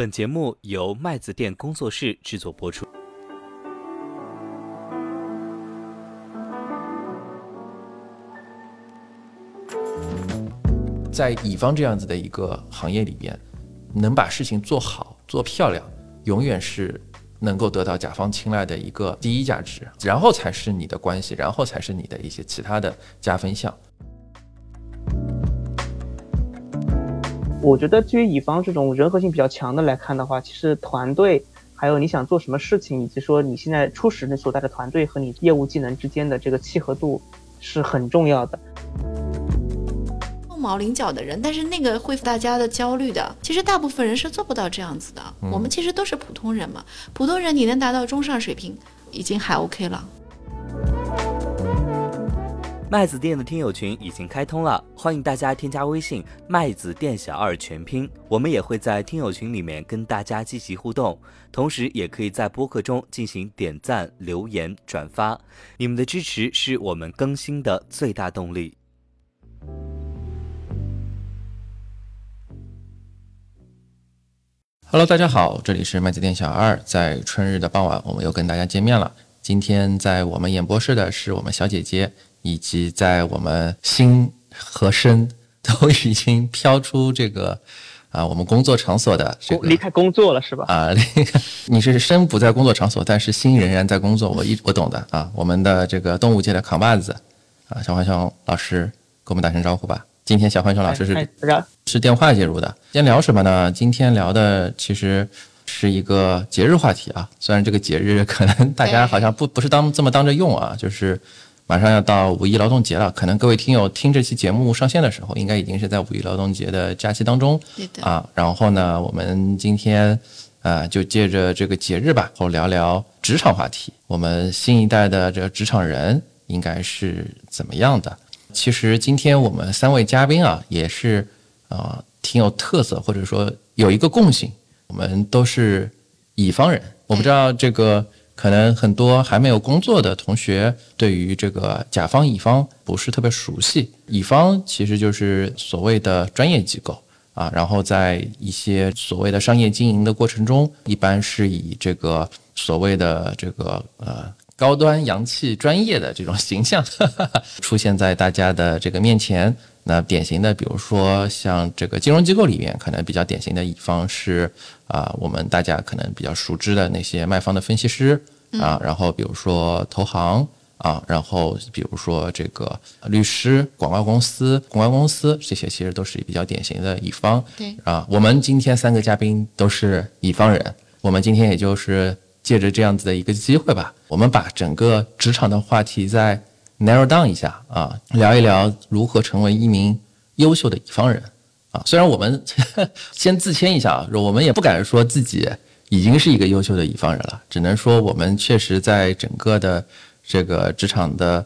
本节目由麦子店工作室制作播出。在乙方这样子的一个行业里边，能把事情做好、做漂亮，永远是能够得到甲方青睐的一个第一价值，然后才是你的关系，然后才是你的一些其他的加分项。我觉得，基于乙方这种人和性比较强的来看的话，其实团队还有你想做什么事情，以及说你现在初始你所在的团队和你业务技能之间的这个契合度是很重要的。凤毛麟角的人，但是那个会大家的焦虑的。其实大部分人是做不到这样子的。我们其实都是普通人嘛，普通人你能达到中上水平，已经还 OK 了。麦子店的听友群已经开通了，欢迎大家添加微信“麦子店小二”全拼，我们也会在听友群里面跟大家积极互动，同时也可以在播客中进行点赞、留言、转发，你们的支持是我们更新的最大动力。Hello，大家好，这里是麦子店小二，在春日的傍晚，我们又跟大家见面了。今天在我们演播室的是我们小姐姐。以及在我们心和身 都已经飘出这个啊，我们工作场所的这个离开工作了是吧？啊，离开你是身不在工作场所，但是心仍然在工作。我一我懂的啊，我们的这个动物界的扛把子啊，小浣熊老师给我们打声招呼吧。今天小浣熊老师是是电话介入的。今天聊什么呢？今天聊的其实是一个节日话题啊。虽然这个节日可能大家好像不不是当这么当着用啊，就是。马上要到五一劳动节了，可能各位听友听这期节目上线的时候，应该已经是在五一劳动节的假期当中。啊，然后呢，我们今天啊，就借着这个节日吧，后聊聊职场话题。我们新一代的这个职场人应该是怎么样的？其实今天我们三位嘉宾啊，也是啊，挺有特色，或者说有一个共性，我们都是乙方人。我不知道这个。可能很多还没有工作的同学对于这个甲方乙方不是特别熟悉。乙方其实就是所谓的专业机构啊，然后在一些所谓的商业经营的过程中，一般是以这个所谓的这个呃高端洋气专业的这种形象 出现在大家的这个面前。那典型的，比如说像这个金融机构里面，可能比较典型的乙方是啊，我们大家可能比较熟知的那些卖方的分析师啊，然后比如说投行啊，然后比如说这个律师、广告公司、公关公司，这些其实都是比较典型的乙方。对啊，我们今天三个嘉宾都是乙方人，我们今天也就是借着这样子的一个机会吧，我们把整个职场的话题在。Narrow down 一下啊，聊一聊如何成为一名优秀的乙方人啊。虽然我们 先自谦一下啊，我们也不敢说自己已经是一个优秀的乙方人了，只能说我们确实在整个的这个职场的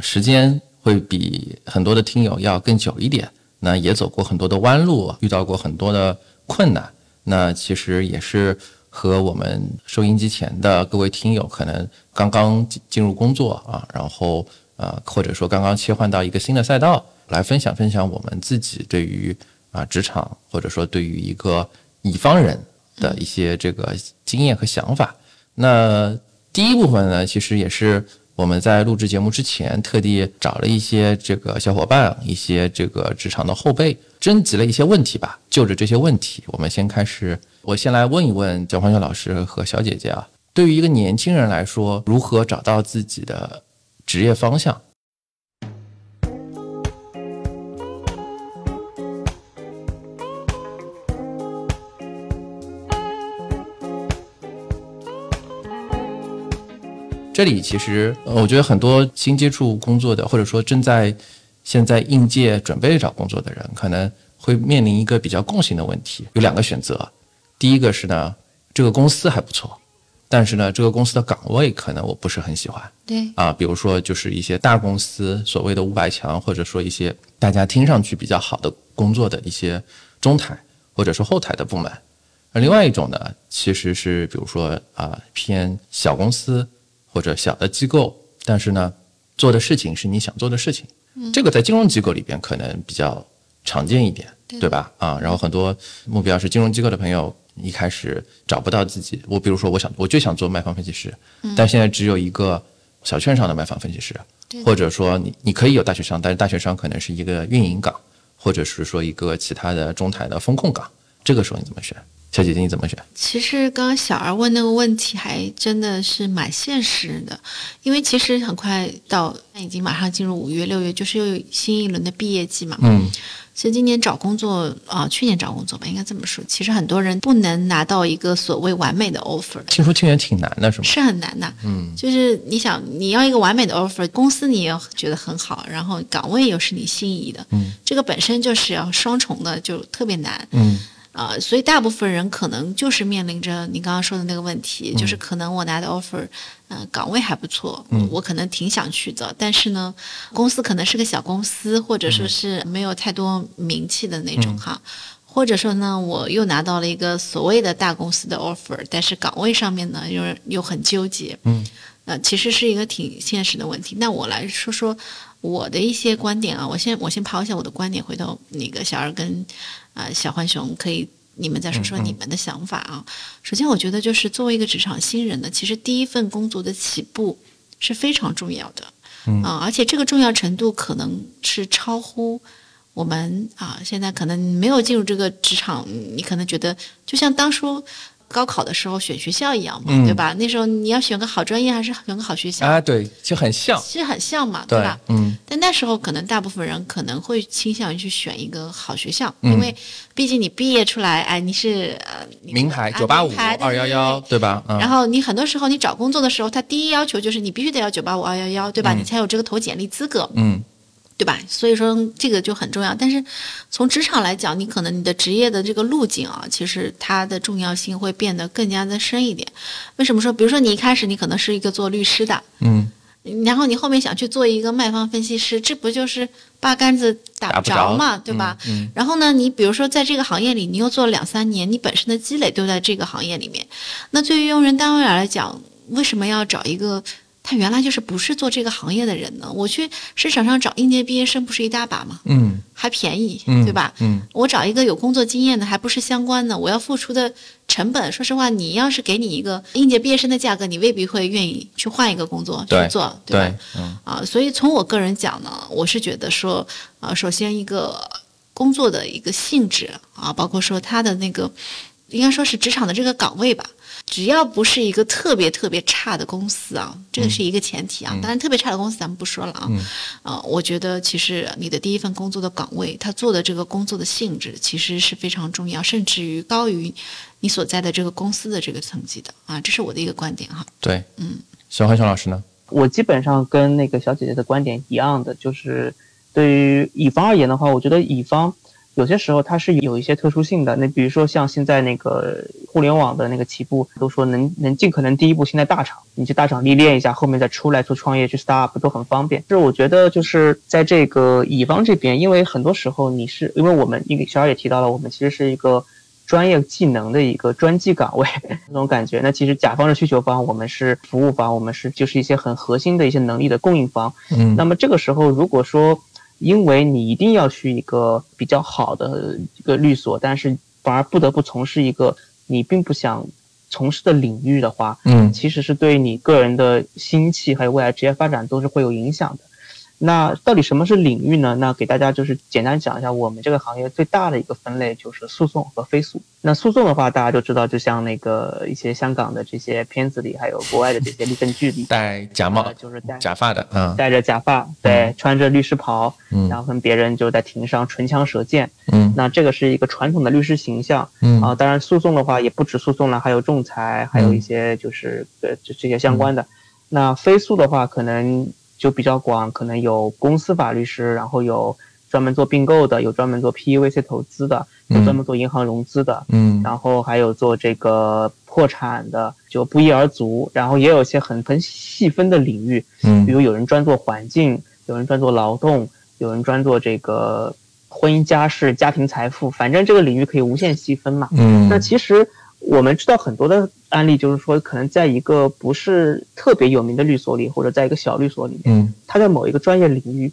时间会比很多的听友要更久一点。那也走过很多的弯路，遇到过很多的困难。那其实也是和我们收音机前的各位听友可能刚刚进入工作啊，然后。啊，或者说刚刚切换到一个新的赛道，来分享分享我们自己对于啊职场，或者说对于一个乙方人的一些这个经验和想法。那第一部分呢，其实也是我们在录制节目之前特地找了一些这个小伙伴，一些这个职场的后辈，征集了一些问题吧。就着这些问题，我们先开始，我先来问一问焦欢笑老师和小姐姐啊，对于一个年轻人来说，如何找到自己的？职业方向，这里其实我觉得很多新接触工作的，或者说正在现在应届准备找工作的人，可能会面临一个比较共性的问题，有两个选择。第一个是呢，这个公司还不错。但是呢，这个公司的岗位可能我不是很喜欢。对啊，比如说就是一些大公司所谓的五百强，或者说一些大家听上去比较好的工作的一些中台或者是后台的部门。而另外一种呢，其实是比如说啊偏小公司或者小的机构，但是呢做的事情是你想做的事情。这个在金融机构里边可能比较常见一点，对吧？啊，然后很多目标是金融机构的朋友一开始找不到自己，我比如说我想我就想做卖方分析师，但现在只有一个小券商的卖方分析师，或者说你你可以有大学商，但是大学商可能是一个运营岗，或者是说一个其他的中台的风控岗，这个时候你怎么选？小姐姐你怎么选？其实刚刚小儿问那个问题还真的是蛮现实的，因为其实很快到已经马上进入五月六月，就是又有新一轮的毕业季嘛。嗯。其实今年找工作啊，去年找工作吧，应该这么说。其实很多人不能拿到一个所谓完美的 offer。听说去年挺难的，是吗？是很难的。嗯，就是你想你要一个完美的 offer，公司你也要觉得很好，然后岗位又是你心仪的，嗯，这个本身就是要双重的，就特别难。嗯。啊，所以大部分人可能就是面临着你刚刚说的那个问题，就是可能我拿的 offer，嗯，岗位还不错，我可能挺想去的，但是呢，公司可能是个小公司，或者说是没有太多名气的那种哈，或者说呢，我又拿到了一个所谓的大公司的 offer，但是岗位上面呢又又很纠结，嗯，呃，其实是一个挺现实的问题。那我来说说我的一些观点啊，我先我先抛一下我的观点，回头那个小二跟。啊，小浣熊可以，你们再说说你们的想法啊。首先，我觉得就是作为一个职场新人呢，其实第一份工作的起步是非常重要的，啊，而且这个重要程度可能是超乎我们啊，现在可能没有进入这个职场，你可能觉得就像当初。高考的时候选学校一样嘛，对吧？那时候你要选个好专业还是选个好学校啊？对，就很像，其实很像嘛，对吧？嗯。但那时候可能大部分人可能会倾向于去选一个好学校，因为毕竟你毕业出来，哎，你是呃名牌九八五二幺幺，对吧？然后你很多时候你找工作的时候，他第一要求就是你必须得要九八五二幺幺，对吧？你才有这个投简历资格。嗯。对吧？所以说这个就很重要。但是从职场来讲，你可能你的职业的这个路径啊，其实它的重要性会变得更加的深一点。为什么说？比如说你一开始你可能是一个做律师的，嗯，然后你后面想去做一个卖方分析师，这不就是八竿子打不着嘛，对吧？嗯。然后呢，你比如说在这个行业里，你又做了两三年，你本身的积累都在这个行业里面。那对于用人单位来讲，为什么要找一个？他原来就是不是做这个行业的人呢？我去市场上找应届毕业生不是一大把吗？嗯，还便宜，对吧？嗯，我找一个有工作经验的，还不是相关的，我要付出的成本，说实话，你要是给你一个应届毕业生的价格，你未必会愿意去换一个工作去做，对吧？嗯啊，所以从我个人讲呢，我是觉得说，啊，首先一个工作的一个性质啊，包括说他的那个，应该说是职场的这个岗位吧。只要不是一个特别特别差的公司啊，这个是一个前提啊。当然，特别差的公司咱们不说了啊。啊，我觉得其实你的第一份工作的岗位，他做的这个工作的性质其实是非常重要，甚至于高于你所在的这个公司的这个层级的啊。这是我的一个观点哈。对，嗯，小韩熊老师呢？我基本上跟那个小姐姐的观点一样的，就是对于乙方而言的话，我觉得乙方。有些时候它是有一些特殊性的，那比如说像现在那个互联网的那个起步，都说能能尽可能第一步先在大厂，你去大厂历练一下，后面再出来做创业去 start up 都很方便。是我觉得就是在这个乙方这边，因为很多时候你是因为我们因为小二也提到了，我们其实是一个专业技能的一个专技岗位 那种感觉。那其实甲方是需求方，我们是服务方，我们是就是一些很核心的一些能力的供应方。嗯，那么这个时候如果说。因为你一定要去一个比较好的一个律所，但是反而不得不从事一个你并不想从事的领域的话，嗯，其实是对你个人的心气还有未来职业发展都是会有影响的。那到底什么是领域呢？那给大家就是简单讲一下，我们这个行业最大的一个分类就是诉讼和非诉。那诉讼的话，大家就知道，就像那个一些香港的这些片子里，还有国外的这些律政剧里，戴假帽，就是戴假发的，嗯，戴着假发，对，穿着律师袍，嗯，然后跟别人就在庭上唇枪舌剑，嗯，那这个是一个传统的律师形象，嗯。啊，当然诉讼的话也不止诉讼了，还有仲裁，还有一些就是呃这这些相关的。那非诉的话，可能。就比较广，可能有公司法律师，然后有专门做并购的，有专门做 PEVC 投资的，有专门做银行融资的，嗯，然后还有做这个破产的，就不一而足。然后也有一些很很细分的领域，嗯，比如有人专做环境，有人专做劳动，有人专做这个婚姻家事、家庭财富，反正这个领域可以无限细分嘛。嗯，那其实我们知道很多的。案例就是说，可能在一个不是特别有名的律所里，或者在一个小律所里面，嗯，他在某一个专业领域，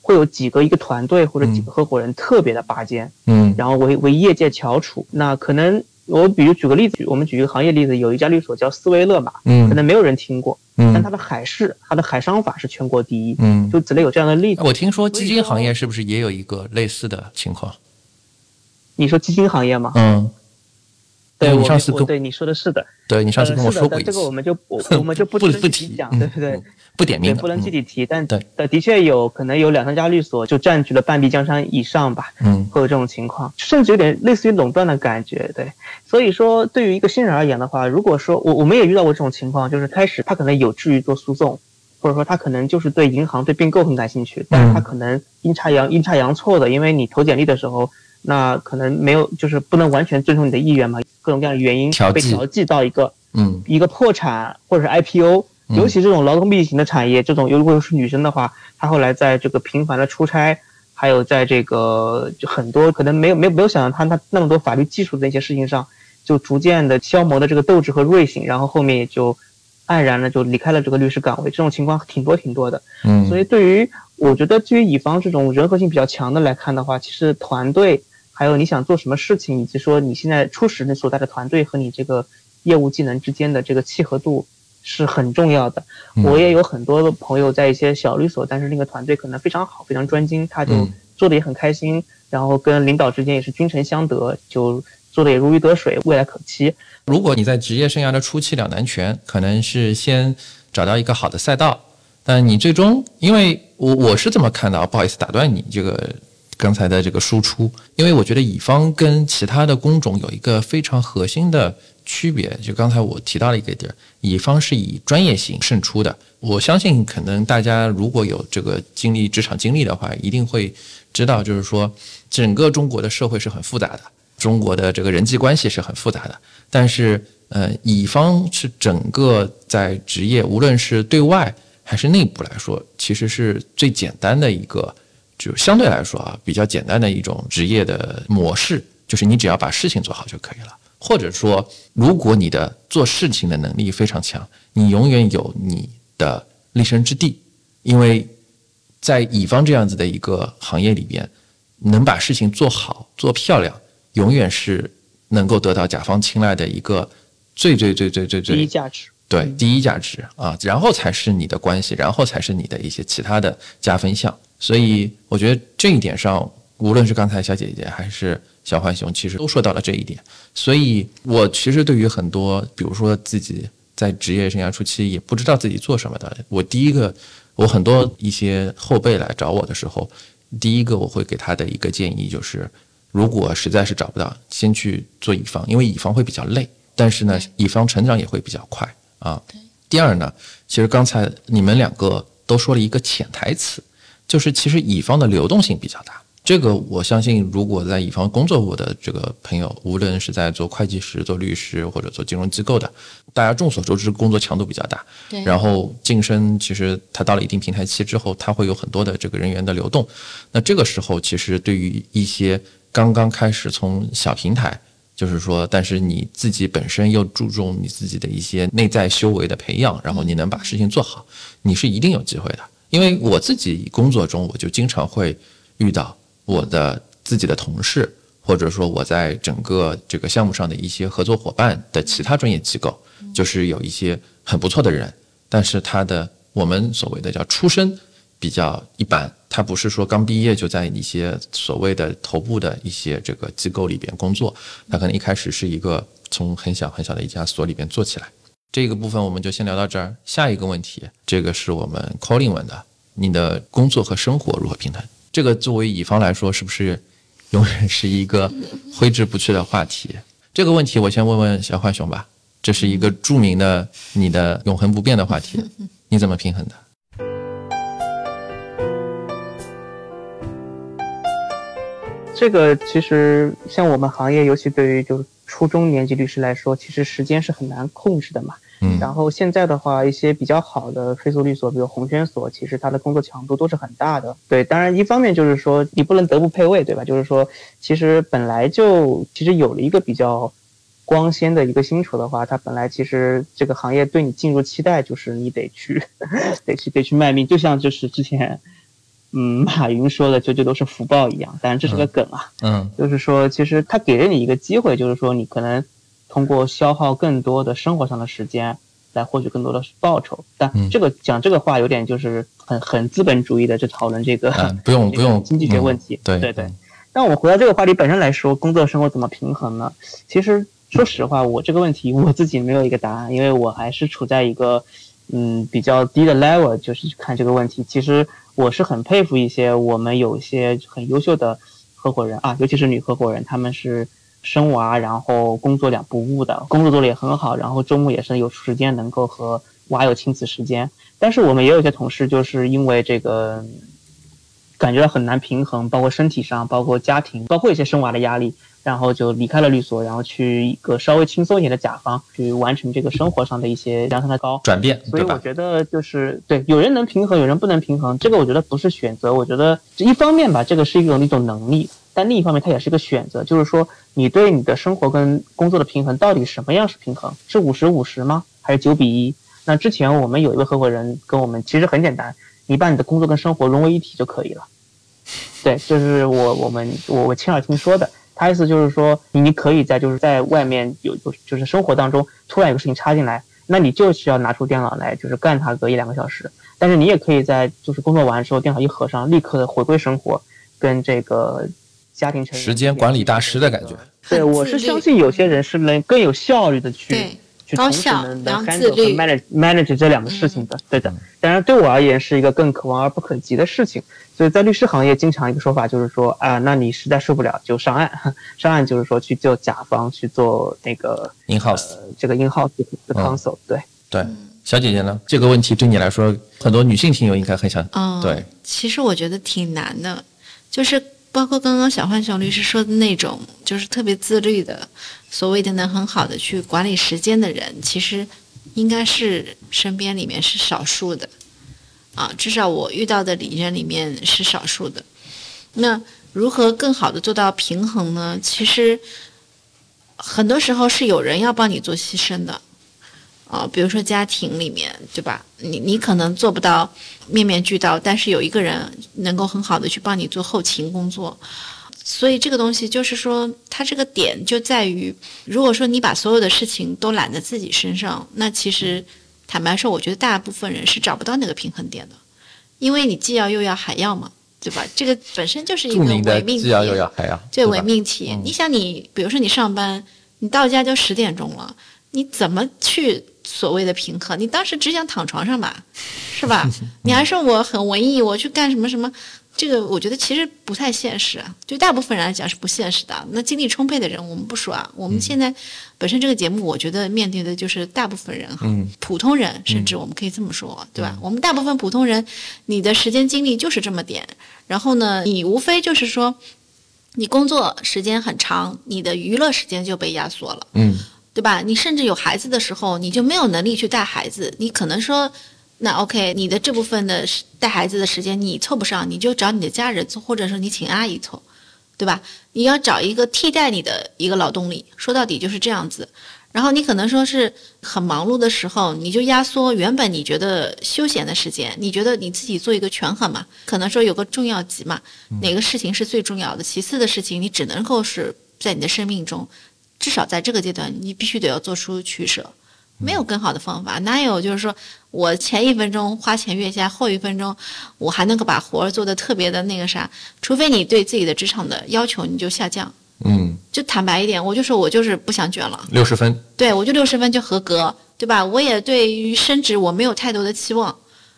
会有几个一个团队或者几个合伙人特别的拔尖，嗯，然后为为业界翘楚。那可能我比如举个例子，我们举一个行业例子，有一家律所叫斯威勒玛，嗯，可能没有人听过，嗯，但它的海事，它的海商法是全国第一，嗯，就此类有这样的例子。我听说基金行业是不是也有一个类似的情况？你说基金行业吗？嗯。对，你上次跟对你说的是的，对你上次跟我说过一次，这个我们就不 我们就不不不提讲，对不对？不点名，不能具体提，但对的确有可能有两三家律所就占据了半壁江山以上吧，嗯，会有这种情况，甚至有点类似于垄断的感觉，对。所以说，对于一个新人而言的话，如果说我我们也遇到过这种情况，就是开始他可能有志于做诉讼，或者说他可能就是对银行对并购很感兴趣，但是他可能阴差阳阴差阳错的，因为你投简历的时候。那可能没有，就是不能完全遵从你的意愿嘛，各种各样的原因被调剂到一个，嗯，一个破产或者是 IPO，尤其这种劳动密集型的产业，这种如果是女生的话，她后来在这个频繁的出差，还有在这个就很多可能没有没有没有想到她她那么多法律技术的一些事情上，就逐渐的消磨的这个斗志和锐性，然后后面也就黯然的就离开了这个律师岗位，这种情况挺多挺多的，嗯，所以对于我觉得，对于乙方这种人和性比较强的来看的话，其实团队。还有你想做什么事情，以及说你现在初始你所在的团队和你这个业务技能之间的这个契合度是很重要的。我也有很多的朋友在一些小律所，但是那个团队可能非常好，非常专精，他就做的也很开心，然后跟领导之间也是君臣相得，就做的也如鱼得水，未来可期。如果你在职业生涯的初期两难全，可能是先找到一个好的赛道，但你最终，因为我我是这么看的，不好意思打断你这个。刚才的这个输出，因为我觉得乙方跟其他的工种有一个非常核心的区别，就刚才我提到了一个点，乙方是以专业性胜出的。我相信，可能大家如果有这个经历职场经历的话，一定会知道，就是说整个中国的社会是很复杂的，中国的这个人际关系是很复杂的。但是，呃，乙方是整个在职业，无论是对外还是内部来说，其实是最简单的一个。就相对来说啊，比较简单的一种职业的模式，就是你只要把事情做好就可以了。或者说，如果你的做事情的能力非常强，你永远有你的立身之地。因为在乙方这样子的一个行业里边，能把事情做好做漂亮，永远是能够得到甲方青睐的一个最最最最最最第一价值。对，第一价值啊，然后才是你的关系，然后才是你的一些其他的加分项。所以我觉得这一点上，无论是刚才小姐姐还是小浣熊，其实都说到了这一点。所以我其实对于很多，比如说自己在职业生涯初期也不知道自己做什么的，我第一个，我很多一些后辈来找我的时候，第一个我会给他的一个建议就是，如果实在是找不到，先去做乙方，因为乙方会比较累，但是呢，乙方成长也会比较快啊。第二呢，其实刚才你们两个都说了一个潜台词。就是其实乙方的流动性比较大，这个我相信，如果在乙方工作过的这个朋友，无论是在做会计师、做律师或者做金融机构的，大家众所周知，工作强度比较大。对。然后晋升，其实他到了一定平台期之后，他会有很多的这个人员的流动。那这个时候，其实对于一些刚刚开始从小平台，就是说，但是你自己本身又注重你自己的一些内在修为的培养，然后你能把事情做好，你是一定有机会的。因为我自己工作中，我就经常会遇到我的自己的同事，或者说我在整个这个项目上的一些合作伙伴的其他专业机构，就是有一些很不错的人，但是他的我们所谓的叫出身比较一般，他不是说刚毕业就在一些所谓的头部的一些这个机构里边工作，他可能一开始是一个从很小很小的一家所里边做起来。这个部分我们就先聊到这儿。下一个问题，这个是我们 Colin 问的：你的工作和生活如何平衡？这个作为乙方来说，是不是永远是一个挥之不去的话题？这个问题我先问问小浣熊吧。这是一个著名的你的永恒不变的话题，你怎么平衡的？这个其实像我们行业，尤其对于就。初中年级律师来说，其实时间是很难控制的嘛。嗯，然后现在的话，一些比较好的非诉律所，比如红圈所，其实它的工作强度都是很大的。对，当然一方面就是说你不能德不配位，对吧？就是说，其实本来就其实有了一个比较光鲜的一个薪酬的话，它本来其实这个行业对你进入期待就是你得去，得去得去卖命，就像就是之前。嗯，马云说的“就就都是福报”一样，当然这是个梗啊。嗯，就是说，其实他给了你一个机会，就是说你可能通过消耗更多的生活上的时间来获取更多的报酬。但这个讲这个话有点就是很很资本主义的，就讨论这个不用不用经济学问题。对对对。但我们回到这个话题本身来说，工作生活怎么平衡呢？其实说实话，我这个问题 我自己没有一个答案，因为我还是处在一个嗯比较低的 level，就是去看这个问题。其实我是很佩服一些我们有一些很优秀的合伙人啊，尤其是女合伙人，他们是生娃然后工作两不误的，工作做的也很好，然后周末也是有时间能够和娃有亲子时间。但是我们也有一些同事就是因为这个。感觉到很难平衡，包括身体上，包括家庭，包括一些生娃的压力，然后就离开了律所，然后去一个稍微轻松一点的甲方去完成这个生活上的一些量上的高转变。所以我觉得就是对，有人能平衡，有人不能平衡，这个我觉得不是选择，我觉得一方面吧，这个是一种一种能力，但另一方面它也是一个选择，就是说你对你的生活跟工作的平衡到底什么样是平衡？是五十五十吗？还是九比一？那之前我们有一位合伙人跟我们，其实很简单。你把你的工作跟生活融为一体就可以了。对，就是我我们我我亲耳听说的。他意思就是说，你可以在就是在外面有有就是生活当中突然有个事情插进来，那你就需要拿出电脑来就是干它个一两个小时。但是你也可以在就是工作完之后电脑一合上，立刻的回归生活，跟这个家庭成员。时间管理大师的感觉。对，我是相信有些人是能更有效率的去。高效，然后自律，manage manage 这两个事情的，对的。当然，对我而言是一个更可望而不可及的事情。所以在律师行业，经常一个说法就是说，啊，那你实在受不了就上岸，上岸就是说去救甲方，去做那个 in house，这个 in house 的 counsel。对对，小姐姐呢？这个问题对你来说，很多女性听友应该很想。嗯，对。其实我觉得挺难的，就是。包括刚刚小浣熊律师说的那种，就是特别自律的，所谓的能很好的去管理时间的人，其实应该是身边里面是少数的，啊，至少我遇到的里人里面是少数的。那如何更好的做到平衡呢？其实很多时候是有人要帮你做牺牲的。啊，比如说家庭里面，对吧？你你可能做不到面面俱到，但是有一个人能够很好的去帮你做后勤工作，所以这个东西就是说，它这个点就在于，如果说你把所有的事情都揽在自己身上，那其实坦白说，我觉得大部分人是找不到那个平衡点的，因为你既要又要还要嘛，对吧？这个本身就是一个伪命题，既要又要还要，对伪命题。你想，你比如说你上班，你到家就十点钟了，你怎么去？所谓的平衡，你当时只想躺床上吧，是吧？你还说我很文艺，我去干什么什么？这个我觉得其实不太现实啊，对大部分人来讲是不现实的。那精力充沛的人我们不说啊，我们现在本身这个节目，我觉得面对的就是大部分人哈，普通人，甚至我们可以这么说，对吧？我们大部分普通人，你的时间精力就是这么点，然后呢，你无非就是说，你工作时间很长，你的娱乐时间就被压缩了，嗯。对吧？你甚至有孩子的时候，你就没有能力去带孩子。你可能说，那 OK，你的这部分的带孩子的时间你凑不上，你就找你的家人凑，或者说你请阿姨凑，对吧？你要找一个替代你的一个劳动力。说到底就是这样子。然后你可能说是很忙碌的时候，你就压缩原本你觉得休闲的时间。你觉得你自己做一个权衡嘛？可能说有个重要级嘛，哪个事情是最重要的？其次的事情你只能够是在你的生命中。至少在这个阶段，你必须得要做出取舍，没有更好的方法。哪有就是说我前一分钟花前月下，后一分钟我还能够把活儿做得特别的那个啥？除非你对自己的职场的要求你就下降。嗯，就坦白一点，我就说我就是不想卷了。六十分，对我就六十分就合格，对吧？我也对于升职我没有太多的期望，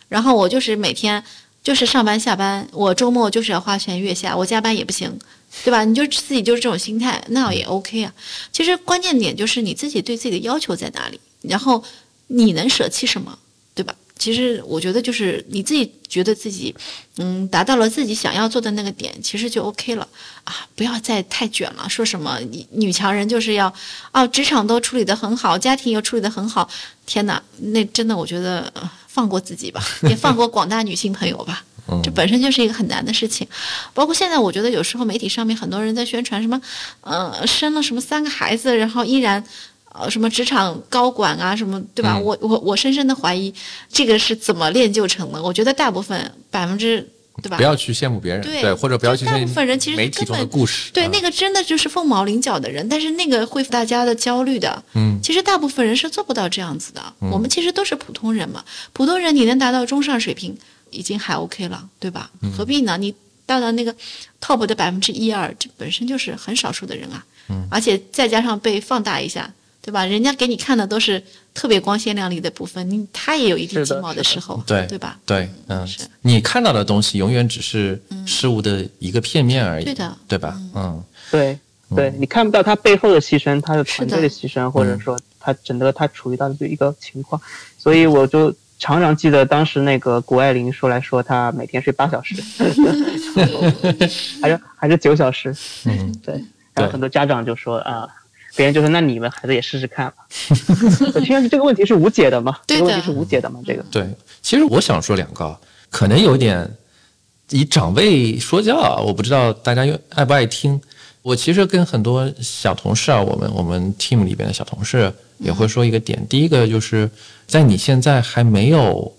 然后我就是每天就是上班下班，我周末就是要花前月下，我加班也不行。对吧？你就自己就是这种心态，那也 OK 啊。其实关键点就是你自己对自己的要求在哪里，然后你能舍弃什么，对吧？其实我觉得就是你自己觉得自己，嗯，达到了自己想要做的那个点，其实就 OK 了啊！不要再太卷了，说什么女强人就是要，哦，职场都处理得很好，家庭又处理得很好，天哪，那真的我觉得放过自己吧，也放过广大女性朋友吧。这本身就是一个很难的事情，包括现在，我觉得有时候媒体上面很多人在宣传什么，呃，生了什么三个孩子，然后依然，呃，什么职场高管啊，什么，对吧？我我我深深的怀疑，这个是怎么练就成的？我觉得大部分百分之对吧？不要去羡慕别人，对，或者不要去羡慕大部分人其实媒体中的故事，对，那个真的就是凤毛麟角的人，但是那个会大家的焦虑的。嗯，其实大部分人是做不到这样子的。我们其实都是普通人嘛，普通人你能达到中上水平，已经还 OK 了，对吧？何必呢？你到了那个 top 的百分之一二，这本身就是很少数的人啊。嗯，而且再加上被放大一下。对吧？人家给你看的都是特别光鲜亮丽的部分，你他也有一定鸡毛的时候，对对吧？对，嗯，是。你看到的东西永远只是事物的一个片面而已，对的，对吧？嗯，对，对你看不到他背后的牺牲，他的团队的。牺牲，或者说他整个他处于到的一个情况，所以我就常常记得当时那个谷爱凌说来说，她每天睡八小时，还是还是九小时，嗯，对，然后很多家长就说啊。别人就说：“那你们孩子也试试看吧。”听上去这个问题是无解的吗？这个问题是无解的吗？这个对，其实我想说两个，可能有点以长辈说教啊，我不知道大家爱不爱听。我其实跟很多小同事啊，我们我们 team 里边的小同事也会说一个点，第一个就是在你现在还没有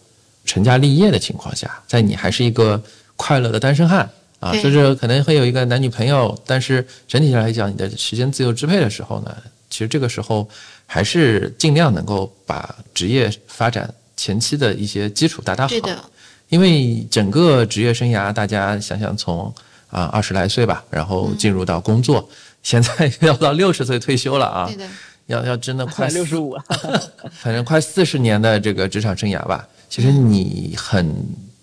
成家立业的情况下，在你还是一个快乐的单身汉。啊，就是可能会有一个男女朋友，但是整体上来讲，你的时间自由支配的时候呢，其实这个时候还是尽量能够把职业发展前期的一些基础打打好。因为整个职业生涯，大家想想从啊二十来岁吧，然后进入到工作，现在要到六十岁退休了啊。要要真的快六十五，反正快四十年的这个职场生涯吧，其实你很。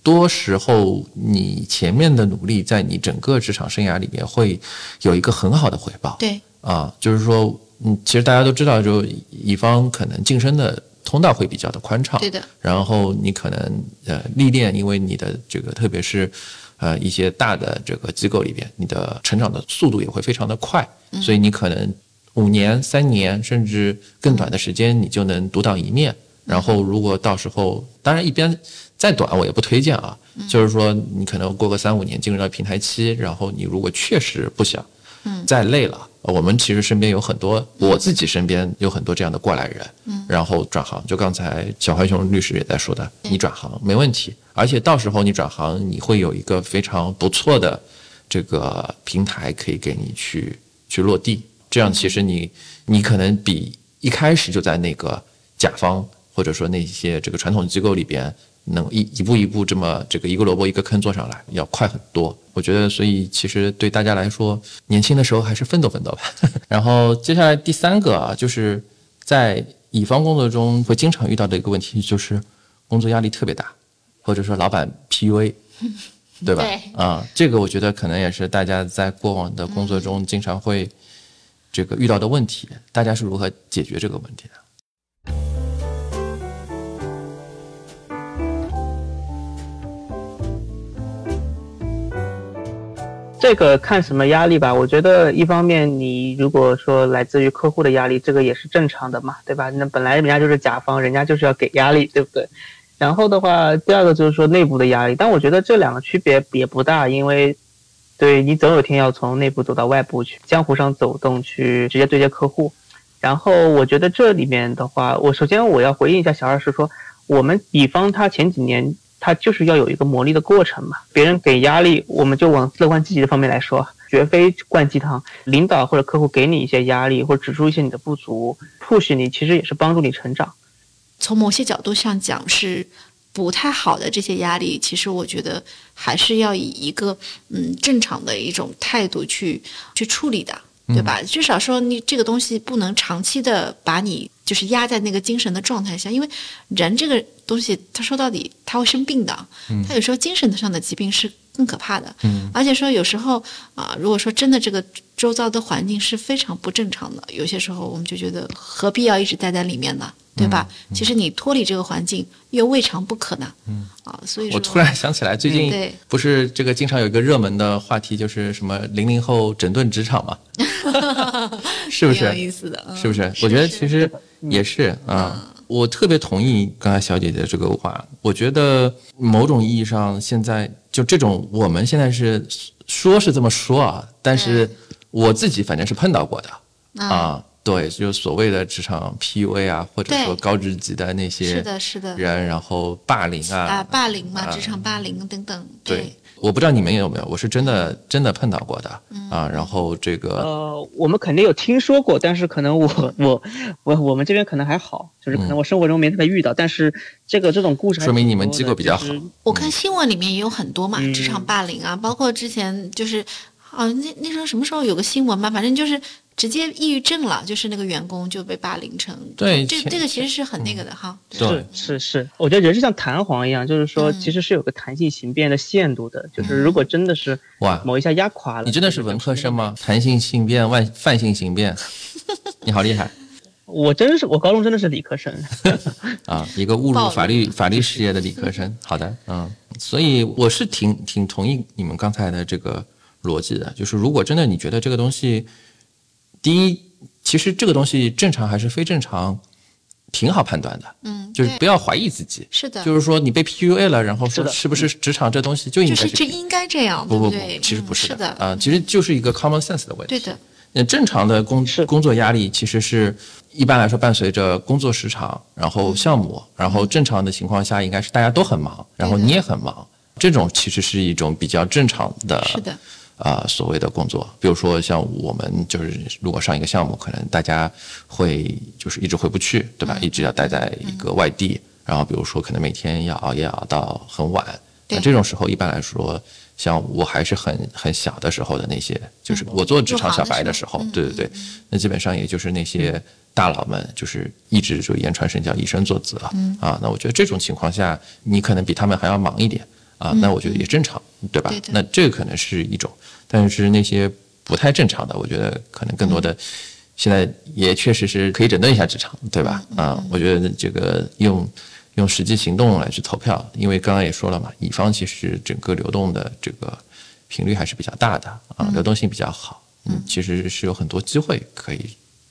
多时候，你前面的努力，在你整个职场生涯里面会有一个很好的回报。对，啊，就是说，嗯，其实大家都知道，就乙方可能晋升的通道会比较的宽敞。对的。然后你可能呃历练，因为你的这个，特别是呃一些大的这个机构里边，你的成长的速度也会非常的快。嗯。所以你可能五年、三年，甚至更短的时间，你就能独当一面。然后如果到时候，当然一边。再短我也不推荐啊，就是说你可能过个三五年进入到平台期，然后你如果确实不想，再累了，我们其实身边有很多，我自己身边有很多这样的过来人，然后转行，就刚才小浣熊律师也在说的，你转行没问题，而且到时候你转行，你会有一个非常不错的这个平台可以给你去去落地，这样其实你你可能比一开始就在那个甲方或者说那些这个传统机构里边。能一一步一步这么这个一个萝卜一个坑做上来，要快很多。我觉得，所以其实对大家来说，年轻的时候还是奋斗奋斗吧。然后接下来第三个啊，就是在乙方工作中会经常遇到的一个问题，就是工作压力特别大，或者说老板 PUA，对吧？啊，这个我觉得可能也是大家在过往的工作中经常会这个遇到的问题。大家是如何解决这个问题的？这个看什么压力吧，我觉得一方面你如果说来自于客户的压力，这个也是正常的嘛，对吧？那本来人家就是甲方，人家就是要给压力，对不对？然后的话，第二个就是说内部的压力，但我觉得这两个区别也不大，因为对你总有一天要从内部走到外部去，江湖上走动去直接对接客户。然后我觉得这里面的话，我首先我要回应一下小二，是说我们乙方他前几年。他就是要有一个磨砺的过程嘛，别人给压力，我们就往乐观积极的方面来说，绝非灌鸡汤。领导或者客户给你一些压力，或者指出一些你的不足，push 你，其实也是帮助你成长。从某些角度上讲是不太好的这些压力，其实我觉得还是要以一个嗯正常的一种态度去去处理的，对吧？至少说你这个东西不能长期的把你。就是压在那个精神的状态下，因为人这个东西，他说到底他会生病的，他有时候精神上的疾病是更可怕的。嗯，而且说有时候啊，如果说真的这个周遭的环境是非常不正常的，有些时候我们就觉得何必要一直待在里面呢？对吧？其实你脱离这个环境又未尝不可呢。嗯啊，所以我突然想起来，最近不是这个经常有一个热门的话题，就是什么零零后整顿职场嘛？是不是？有意思的，是不是？我觉得其实也是啊。我特别同意刚才小姐姐这个话。我觉得某种意义上，现在就这种我们现在是说是这么说啊，但是我自己反正是碰到过的啊。对，就是所谓的职场 PUA 啊，或者说高职级的那些是的，是的人，然后霸凌啊，啊，霸凌嘛，职场霸凌等等。对，我不知道你们有没有，我是真的真的碰到过的啊。然后这个呃，我们肯定有听说过，但是可能我 我我我们这边可能还好，就是可能我生活中没太遇到。但是这个这种故事说明你们机构比较好。我看新闻里面也有很多嘛，职场霸凌啊，包括之前就是啊，那那时候什么时候有个新闻嘛，反正就是。直接抑郁症了，就是那个员工就被霸凌成。对，这这个其实是很那个的哈。是是是，我觉得人是像弹簧一样，就是说其实是有个弹性形变的限度的。就是如果真的是哇，某一下压垮了，你真的是文科生吗？弹性形变、万泛性形变，你好厉害。我真是，我高中真的是理科生。啊，一个误入法律法律事业的理科生。好的，嗯，所以我是挺挺同意你们刚才的这个逻辑的，就是如果真的你觉得这个东西。第一，其实这个东西正常还是非正常，挺好判断的。嗯，就是不要怀疑自己。是的，就是说你被 PUA 了，然后说是不是职场这东西就应该是这应该这样？不不不，其实不是的啊，其实就是一个 common sense 的问题。对的，那正常的工工作压力其实是一般来说伴随着工作时长，然后项目，然后正常的情况下应该是大家都很忙，然后你也很忙，这种其实是一种比较正常的。是的。啊，所谓的工作，比如说像我们就是，如果上一个项目，可能大家会就是一直回不去，对吧？一直要待在一个外地，然后比如说可能每天要熬夜熬到很晚，那这种时候一般来说，像我还是很很小的时候的那些，就是我做职场小白的时候，对对对，那基本上也就是那些大佬们，就是一直就言传身教，以身作则啊。那我觉得这种情况下，你可能比他们还要忙一点。啊，那我觉得也正常，对吧？那这个可能是一种，但是那些不太正常的，我觉得可能更多的，现在也确实是可以整顿一下职场，对吧？啊，我觉得这个用用实际行动来去投票，因为刚刚也说了嘛，乙方其实整个流动的这个频率还是比较大的啊，流动性比较好，嗯，其实是有很多机会可以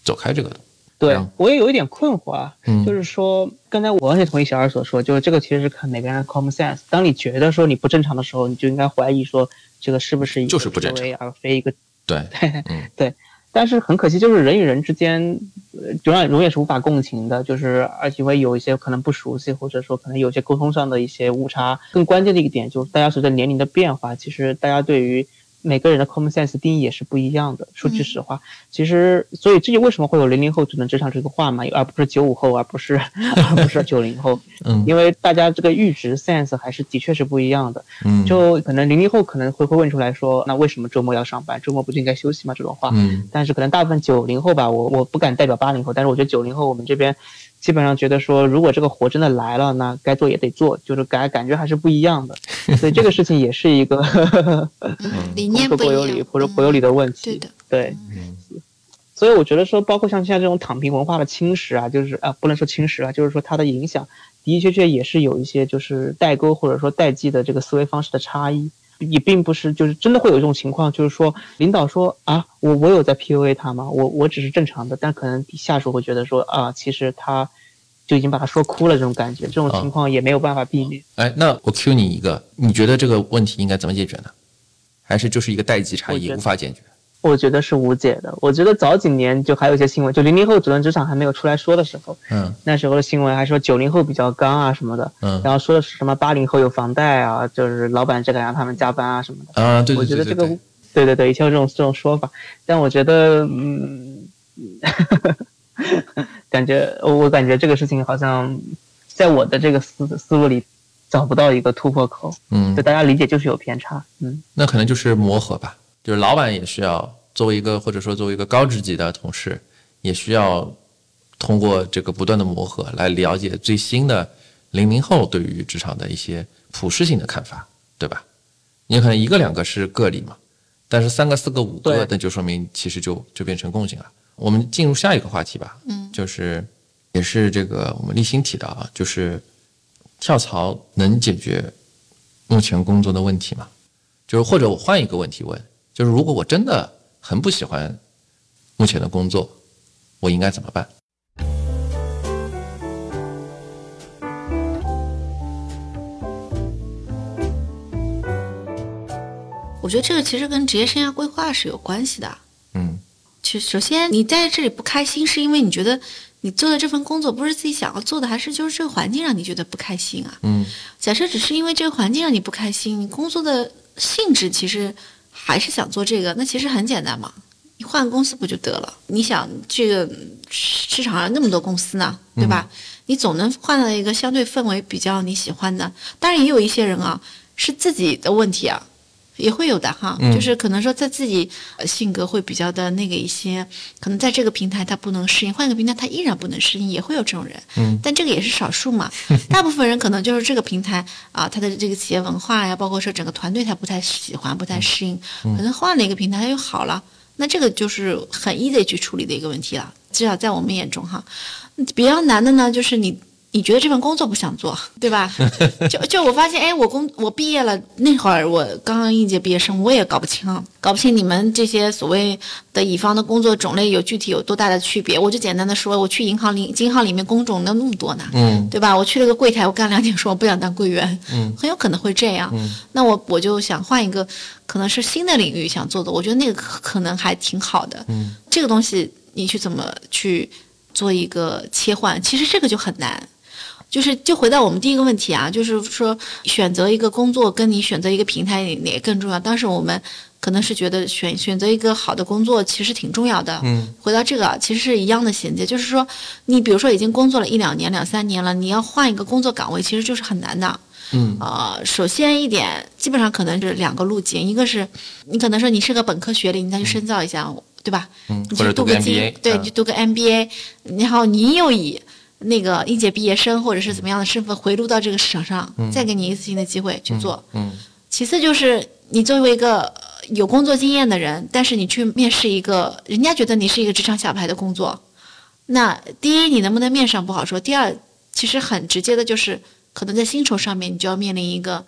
走开这个的。对我也有一点困惑啊，就是说，刚才我完全同意小二所说，就是这个其实是看每个人的 common sense。当你觉得说你不正常的时候，你就应该怀疑说这个是不是一个不正常，而非一个对 对。但是很可惜，就是人与人之间永远永远是无法共情的，就是而且会有一些可能不熟悉，或者说可能有些沟通上的一些误差。更关键的一个点就是，大家随着年龄的变化，其实大家对于每个人的 common sense 定义也是不一样的。说句实话，其实所以这就为什么会有零零后只能职场这个话嘛，而不是九五后，而不是 而不是九零后。嗯，因为大家这个阈值 sense 还是的确是不一样的。嗯，就可能零零后可能会会问出来说，那为什么周末要上班？周末不就应该休息吗？这种话。嗯，但是可能大部分九零后吧，我我不敢代表八零后，但是我觉得九零后我们这边。基本上觉得说，如果这个活真的来了，那该做也得做，就是感感觉还是不一样的。所以这个事情也是一个 理念国有理或者国有理的问题。对的，对。所以我觉得说，包括像现在这种躺平文化的侵蚀啊，就是啊，不能说侵蚀啊，就是说它的影响的的确确也是有一些就是代沟或者说代际的这个思维方式的差异。也并不是，就是真的会有一种情况，就是说领导说啊，我我有在 PUA 他吗？我我只是正常的，但可能下属会觉得说啊，其实他就已经把他说哭了，这种感觉，这种情况也没有办法避免。哎，那我 Q 你一个，你觉得这个问题应该怎么解决呢？还是就是一个代际差异无法解决？我觉得是无解的。我觉得早几年就还有一些新闻，就零零后主任职场还没有出来说的时候，嗯，那时候的新闻还说九零后比较刚啊什么的，嗯，然后说的是什么八零后有房贷啊，就是老板这敢让他们加班啊什么的，啊，对我觉得这个，对对对，以前有这种这种说法，但我觉得，嗯，感觉我感觉这个事情好像在我的这个思思路里找不到一个突破口，嗯，就大家理解就是有偏差，嗯，那可能就是磨合吧。就是老板也需要作为一个或者说作为一个高职级的同事，也需要通过这个不断的磨合来了解最新的零零后对于职场的一些普适性的看法，对吧？你可能一个两个是个例嘛，但是三个四个五个，那就说明其实就就变成共性了。我们进入下一个话题吧，嗯，就是也是这个我们立新提到啊，就是跳槽能解决目前工作的问题吗？就是或者我换一个问题问。就是如果我真的很不喜欢目前的工作，我应该怎么办？我觉得这个其实跟职业生涯规划是有关系的。嗯，其实首先你在这里不开心，是因为你觉得你做的这份工作不是自己想要做的，还是就是这个环境让你觉得不开心啊？嗯，假设只是因为这个环境让你不开心，你工作的。性质其实还是想做这个，那其实很简单嘛，你换个公司不就得了？你想这个市场上那么多公司呢，对吧？你总能换到一个相对氛围比较你喜欢的。当然也有一些人啊，是自己的问题啊。也会有的哈，就是可能说在自己性格会比较的那个一些，可能在这个平台他不能适应，换一个平台他依然不能适应，也会有这种人。嗯，但这个也是少数嘛。大部分人可能就是这个平台啊，他的这个企业文化呀，包括说整个团队他不太喜欢，不太适应，可能换了一个平台他又好了。那这个就是很 easy 去处理的一个问题了，至少在我们眼中哈。比较难的呢，就是你。你觉得这份工作不想做，对吧？就就我发现，哎，我工我毕业了那会儿，我刚刚应届毕业生，我也搞不清，搞不清你们这些所谓的乙方的工作种类有具体有多大的区别。我就简单的说，我去银行里银行里面工种能那么多呢，嗯，对吧？我去了个柜台，我干两点，说我不想当柜员，嗯，很有可能会这样。那我我就想换一个，可能是新的领域想做的，我觉得那个可能还挺好的。嗯，这个东西你去怎么去做一个切换？其实这个就很难。就是就回到我们第一个问题啊，就是说选择一个工作跟你选择一个平台哪个更重要？当时我们可能是觉得选选择一个好的工作其实挺重要的。嗯，回到这个其实是一样的衔接，就是说你比如说已经工作了一两年、两三年了，你要换一个工作岗位，其实就是很难的。嗯，呃，首先一点，基本上可能是两个路径，一个是你可能说你是个本科学历，你再去深造一下，对吧？嗯，或者读个 MBA，对，你读个 MBA，然后你又以。那个应届毕业生或者是怎么样的身份回流到这个市场上，再给你一次性的机会去做。嗯。其次就是你作为一个有工作经验的人，但是你去面试一个人家觉得你是一个职场小白的工作，那第一你能不能面上不好说，第二其实很直接的就是可能在薪酬上面你就要面临一个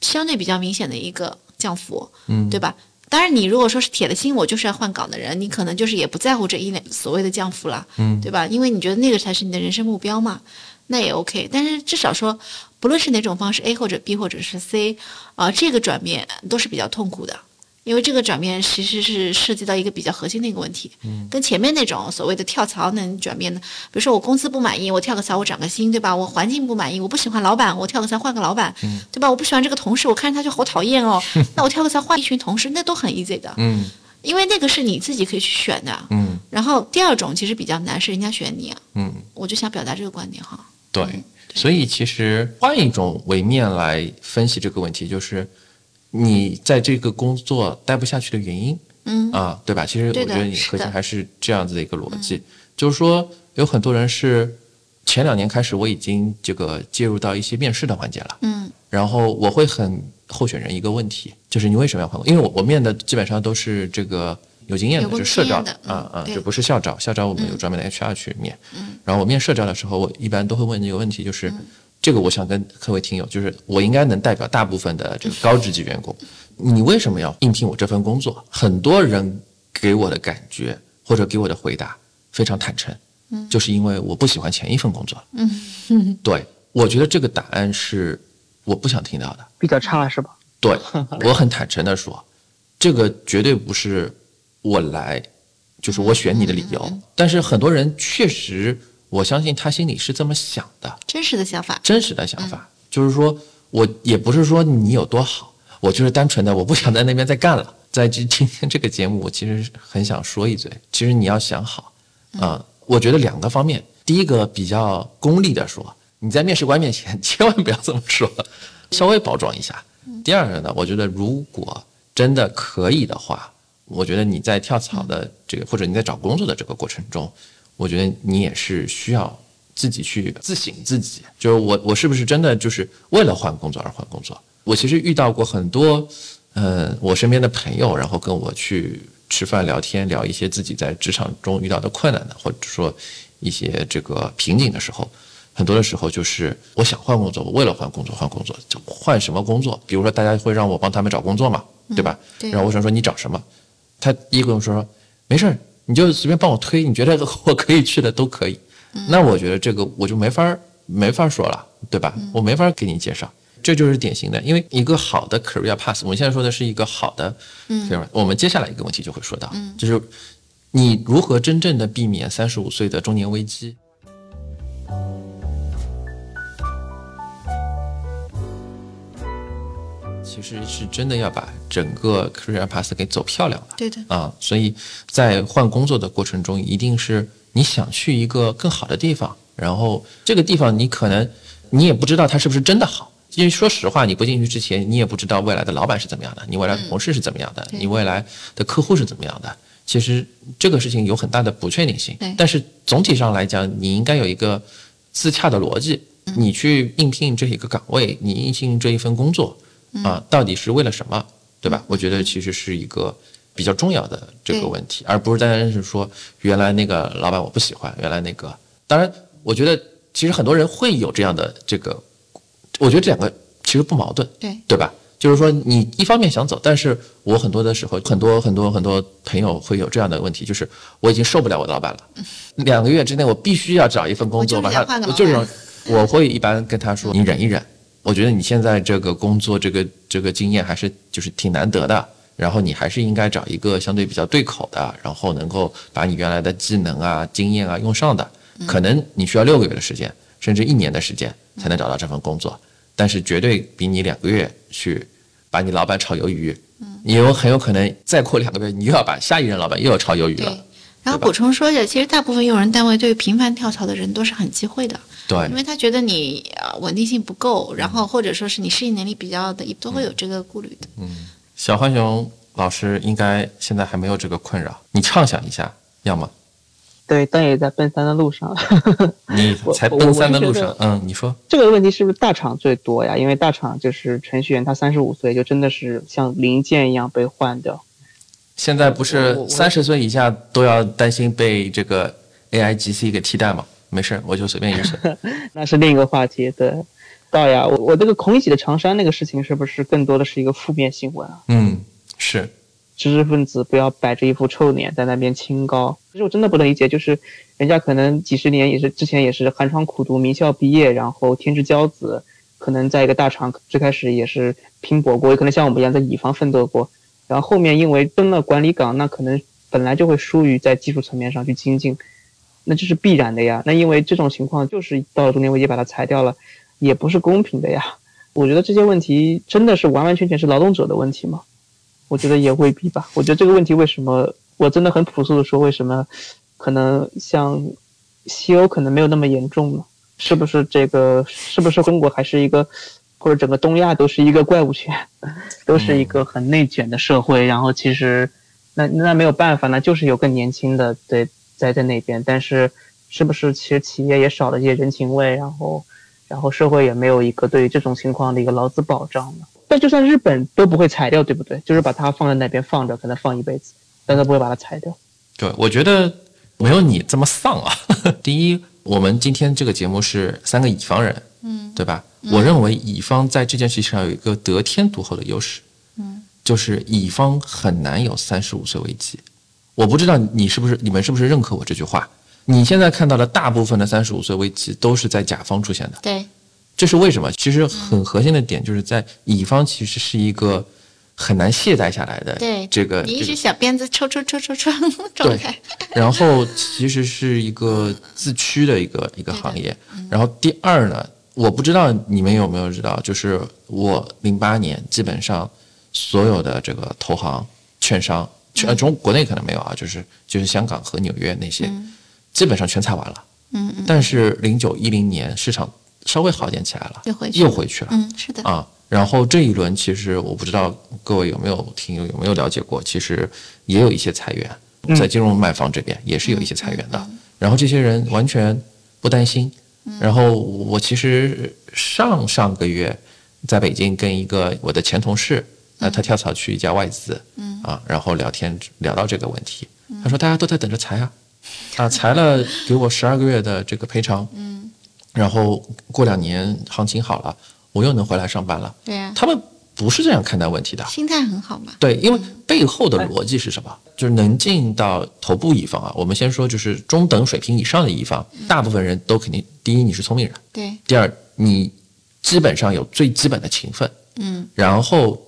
相对比较明显的一个降幅，嗯，对吧？当然，你如果说是铁了心，我就是要换岗的人，你可能就是也不在乎这一两所谓的降幅了，嗯，对吧？因为你觉得那个才是你的人生目标嘛，那也 OK。但是至少说，不论是哪种方式，A 或者 B 或者是 C，啊，这个转变都是比较痛苦的。因为这个转变其实是涉及到一个比较核心的一个问题，嗯，跟前面那种所谓的跳槽能转变的，比如说我工资不满意，我跳个槽我涨个薪，对吧？我环境不满意，我不喜欢老板，我跳个槽换个老板，嗯，对吧？我不喜欢这个同事，我看着他就好讨厌哦，那我跳个槽换一群同事，那都很 easy 的，嗯，因为那个是你自己可以去选的，嗯。然后第二种其实比较难，是人家选你，嗯，我就想表达这个观点哈。对，所以其实换一种维面来分析这个问题，就是。你在这个工作待不下去的原因，嗯。啊，对吧？其实我觉得你核心还是这样子的一个逻辑，就是说有很多人是前两年开始我已经这个介入到一些面试的环节了，嗯，然后我会很候选人一个问题，就是你为什么要换工？因为我我面的基本上都是这个有经验的，就社招的，啊啊，就不是校招，校招我们有专门的 HR 去面，嗯，然后我面社招的时候，我一般都会问一个问题，就是。这个我想跟各位听友，就是我应该能代表大部分的这个高职级员工。你为什么要应聘我这份工作？很多人给我的感觉或者给我的回答非常坦诚，嗯，就是因为我不喜欢前一份工作。嗯，对，我觉得这个答案是我不想听到的，比较差是吧？对，我很坦诚的说，这个绝对不是我来，就是我选你的理由。但是很多人确实。我相信他心里是这么想的，真实的想法，真实的想法，就是说，我也不是说你有多好，我就是单纯的我不想在那边再干了。在今今天这个节目，我其实很想说一嘴，其实你要想好，啊，我觉得两个方面，第一个比较功利的说，你在面试官面前 千万不要这么说，稍微包装一下。第二个呢，我觉得如果真的可以的话，我觉得你在跳槽的这个或者你在找工作的这个过程中。我觉得你也是需要自己去自省自己，就是我我是不是真的就是为了换工作而换工作？我其实遇到过很多，呃，我身边的朋友，然后跟我去吃饭聊天，聊一些自己在职场中遇到的困难的，或者说一些这个瓶颈的时候，很多的时候就是我想换工作，我为了换工作换工作，就换什么工作？比如说大家会让我帮他们找工作嘛，对吧？然后我想说你找什么？他第一个说没事儿。你就随便帮我推，你觉得我可以去的都可以。那我觉得这个我就没法没法说了，对吧？我没法给你介绍，这就是典型的。因为一个好的 career path，我们现在说的是一个好的 career。我们接下来一个问题就会说到，就是你如何真正的避免三十五岁的中年危机。实是真的要把整个 career path 给走漂亮了。对的啊，所以在换工作的过程中，一定是你想去一个更好的地方，然后这个地方你可能你也不知道它是不是真的好，因为说实话，你不进去之前，你也不知道未来的老板是怎么样的，你未来的同事是怎么样的，你未来的客户是怎么样的。其实这个事情有很大的不确定性。但是总体上来讲，你应该有一个自洽的逻辑。你去应聘这一个岗位，你应聘这一份工作，啊，到底是为了什么，对吧？我觉得其实是一个比较重要的这个问题，而不是单单是说原来那个老板我不喜欢，原来那个。当然，我觉得其实很多人会有这样的这个，我觉得这两个其实不矛盾，对对吧？就是说你一方面想走，但是我很多的时候，很多很多很多朋友会有这样的问题，就是我已经受不了我的老板了，两个月之内我必须要找一份工作，把他，我就是。我会一般跟他说：“你忍一忍，我觉得你现在这个工作，这个这个经验还是就是挺难得的。然后你还是应该找一个相对比较对口的，然后能够把你原来的技能啊、经验啊用上的。可能你需要六个月的时间，甚至一年的时间才能找到这份工作，但是绝对比你两个月去把你老板炒鱿鱼，你有很有可能再过两个月，你又要把下一任老板又要炒鱿鱼了。然后补充说一下，其实大部分用人单位对于频繁跳槽的人都是很忌讳的。”对，因为他觉得你呃稳定性不够，然后或者说是你适应能力比较的，都会有这个顾虑的。嗯，小浣熊老师应该现在还没有这个困扰，你畅想一下，要么？对，但也在奔三的路上。你才奔三的路上，嗯，你说这个问题是不是大厂最多呀？因为大厂就是程序员，他三十五岁就真的是像零件一样被换掉。现在不是三十岁以下都要担心被这个 AI GC 给替代吗？没事，我就随便一说。那是另一个话题。对，道呀，我我这个孔乙己的长衫那个事情，是不是更多的是一个负面新闻啊？嗯，是。知识分子不要摆着一副臭脸在那边清高。其实我真的不能理解，就是人家可能几十年也是之前也是寒窗苦读，名校毕业，然后天之骄子，可能在一个大厂最开始也是拼搏过，也可能像我们一样在乙方奋斗过，然后后面因为登了管理岗，那可能本来就会疏于在技术层面上去精进。那这是必然的呀。那因为这种情况，就是到了中年危机把它裁掉了，也不是公平的呀。我觉得这些问题真的是完完全全是劳动者的问题吗？我觉得也未必吧。我觉得这个问题为什么，我真的很朴素的说，为什么可能像西欧可能没有那么严重呢？是不是这个？是不是中国还是一个，或者整个东亚都是一个怪物圈，都是一个很内卷的社会？然后其实，那那没有办法，那就是有更年轻的对。在在那边，但是是不是其实企业也少了一些人情味，然后，然后社会也没有一个对于这种情况的一个劳资保障呢？但就算日本都不会裁掉，对不对？就是把它放在那边放着，可能放一辈子，但他不会把它裁掉。对，我觉得没有你这么丧啊。第一，我们今天这个节目是三个乙方人，嗯，对吧？我认为乙方在这件事情上有一个得天独厚的优势，嗯，就是乙方很难有三十五岁危机。我不知道你是不是你们是不是认可我这句话？你现在看到的大部分的三十五岁危机都是在甲方出现的。对，这是为什么？其实很核心的点就是在乙方其实是一个很难懈怠下来的。对，这个你一直小鞭子抽抽抽抽抽状态。然后其实是一个自驱的一个一个行业。然后第二呢，我不知道你们有没有知道，就是我零八年基本上所有的这个投行、券商。全中国内可能没有啊，就是就是香港和纽约那些，基本上全裁完了。嗯嗯。但是零九一零年市场稍微好一点起来了，又回去又回去了。嗯，是的。啊，然后这一轮其实我不知道各位有没有听有没有了解过，其实也有一些裁员，在金融卖方这边也是有一些裁员的。然后这些人完全不担心。然后我其实上上个月在北京跟一个我的前同事。那他跳槽去一家外资，嗯。啊，然后聊天聊到这个问题，他说大家都在等着裁啊，啊裁了给我十二个月的这个赔偿，嗯，然后过两年行情好了，我又能回来上班了，对呀，他们不是这样看待问题的，心态很好嘛，对，因为背后的逻辑是什么？就是能进到头部一方啊，我们先说就是中等水平以上的乙方，大部分人都肯定第一你是聪明人，对，第二你基本上有最基本的勤奋，嗯，然后。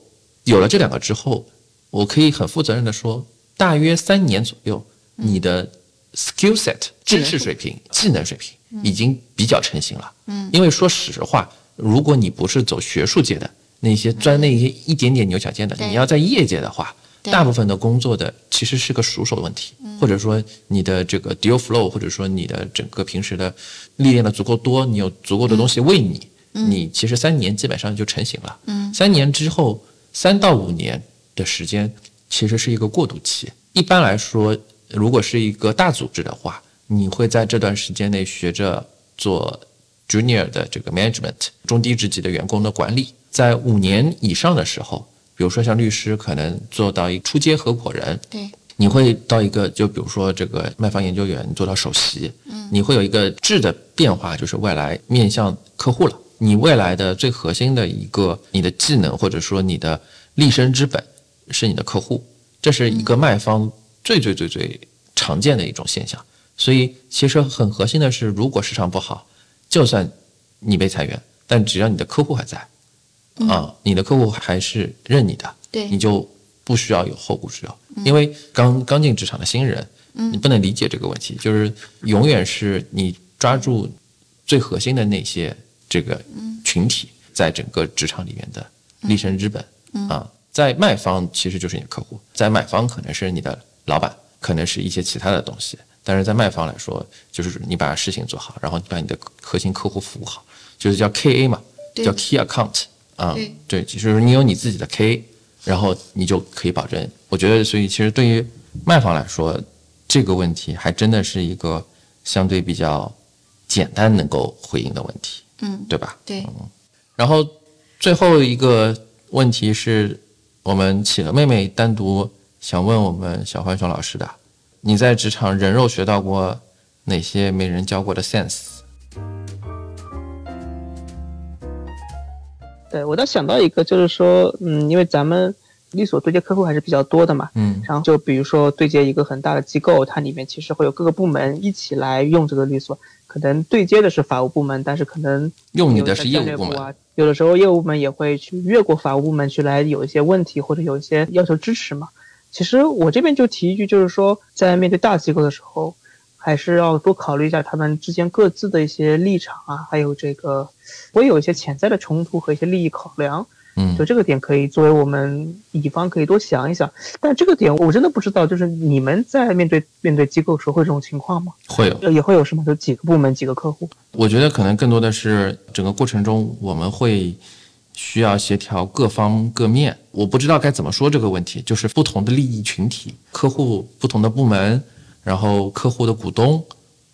有了这两个之后，我可以很负责任的说，大约三年左右，你的 skill set 知识水平、技能水平已经比较成型了。嗯，因为说实话，如果你不是走学术界的，那些钻那些一点点牛角尖的。你要在业界的话，大部分的工作的其实是个熟手问题，或者说你的这个 deal flow，或者说你的整个平时的历练的足够多，你有足够的东西喂你，你其实三年基本上就成型了。嗯，三年之后，三到五年的时间其实是一个过渡期。一般来说，如果是一个大组织的话，你会在这段时间内学着做。Junior 的这个 management 中低职级的员工的管理，在五年以上的时候，比如说像律师，可能做到一出阶合伙人，对，你会到一个，就比如说这个卖方研究员做到首席，嗯，你会有一个质的变化，就是未来面向客户了。你未来的最核心的一个你的技能或者说你的立身之本是你的客户，这是一个卖方最最最最常见的一种现象。所以其实很核心的是，如果市场不好。就算你被裁员，但只要你的客户还在，啊，你的客户还是认你的，对，你就不需要有后顾之忧。因为刚刚进职场的新人，你不能理解这个问题，就是永远是你抓住最核心的那些这个群体，在整个职场里面的立身之本啊，在卖方其实就是你的客户，在买方可能是你的老板，可能是一些其他的东西。但是在卖方来说，就是你把事情做好，然后你把你的核心客户服务好，就是叫 KA 嘛，叫 Key Account 啊，对，其实你有你自己的 KA，然后你就可以保证。我觉得，所以其实对于卖方来说，这个问题还真的是一个相对比较简单能够回应的问题，嗯，对吧？对。然后最后一个问题是我们企鹅妹妹单独想问我们小浣熊老师的。你在职场人肉学到过哪些没人教过的 sense？对我倒想到一个，就是说，嗯，因为咱们律所对接客户还是比较多的嘛，嗯，然后就比如说对接一个很大的机构，它里面其实会有各个部门一起来用这个律所，可能对接的是法务部门，但是可能用你的是业务部门，有的时候业务部门也会去越过法务部门去来有一些问题或者有一些要求支持嘛。其实我这边就提一句，就是说，在面对大机构的时候，还是要多考虑一下他们之间各自的一些立场啊，还有这个会有一些潜在的冲突和一些利益考量。嗯，就这个点可以作为我们乙方可以多想一想。但这个点我真的不知道，就是你们在面对面对机构时候会这种情况吗？会有，也会有什么？就几个部门几个客户？我觉得可能更多的是整个过程中我们会。需要协调各方各面，我不知道该怎么说这个问题，就是不同的利益群体、客户、不同的部门，然后客户的股东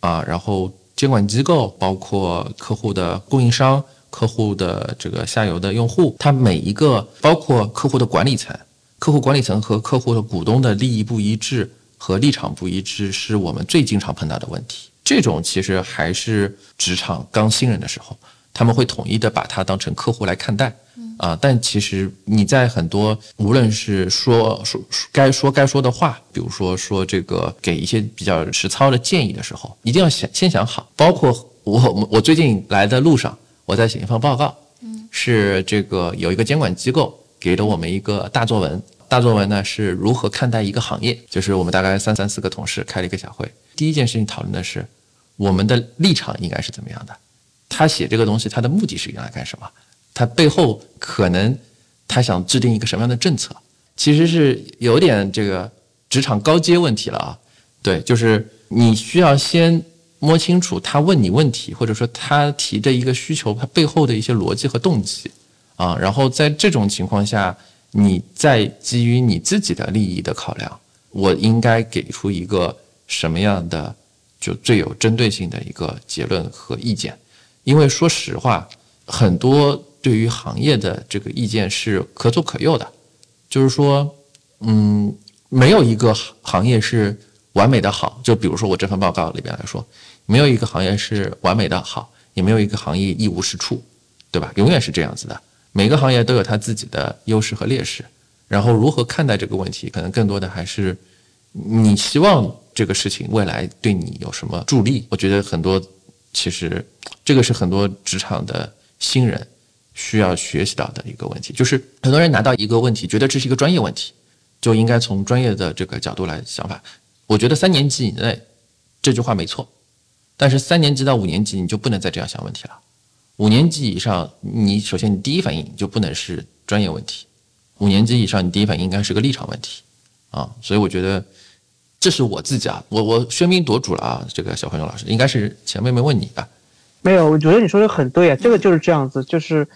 啊，然后监管机构，包括客户的供应商、客户的这个下游的用户，它每一个包括客户的管理层、客户管理层和客户的股东的利益不一致和立场不一致，是我们最经常碰到的问题。这种其实还是职场刚新人的时候。他们会统一的把它当成客户来看待，啊，但其实你在很多无论是说说该说该说的话，比如说说这个给一些比较实操的建议的时候，一定要想先想好。包括我我最近来的路上，我在写一份报告，嗯，是这个有一个监管机构给了我们一个大作文，大作文呢是如何看待一个行业，就是我们大概三三四个同事开了一个小会，第一件事情讨论的是我们的立场应该是怎么样的。他写这个东西，他的目的是用来干什么？他背后可能他想制定一个什么样的政策？其实是有点这个职场高阶问题了啊。对，就是你需要先摸清楚他问你问题，或者说他提的一个需求，他背后的一些逻辑和动机啊。然后在这种情况下，你再基于你自己的利益的考量，我应该给出一个什么样的就最有针对性的一个结论和意见。因为说实话，很多对于行业的这个意见是可左可右的，就是说，嗯，没有一个行业是完美的好。就比如说我这份报告里边来说，没有一个行业是完美的好，也没有一个行业一无是处，对吧？永远是这样子的。每个行业都有它自己的优势和劣势，然后如何看待这个问题，可能更多的还是你希望这个事情未来对你有什么助力。我觉得很多。其实，这个是很多职场的新人需要学习到的一个问题，就是很多人拿到一个问题，觉得这是一个专业问题，就应该从专业的这个角度来想法。我觉得三年级以内这句话没错，但是三年级到五年级你就不能再这样想问题了。五年级以上，你首先你第一反应就不能是专业问题。五年级以上，你第一反应应该是个立场问题啊。所以我觉得这是我自己啊，我我喧宾夺主了啊。这个小朋友老师应该是前妹妹问你的，没有，我觉得你说的很对啊，这个就是这样子，就是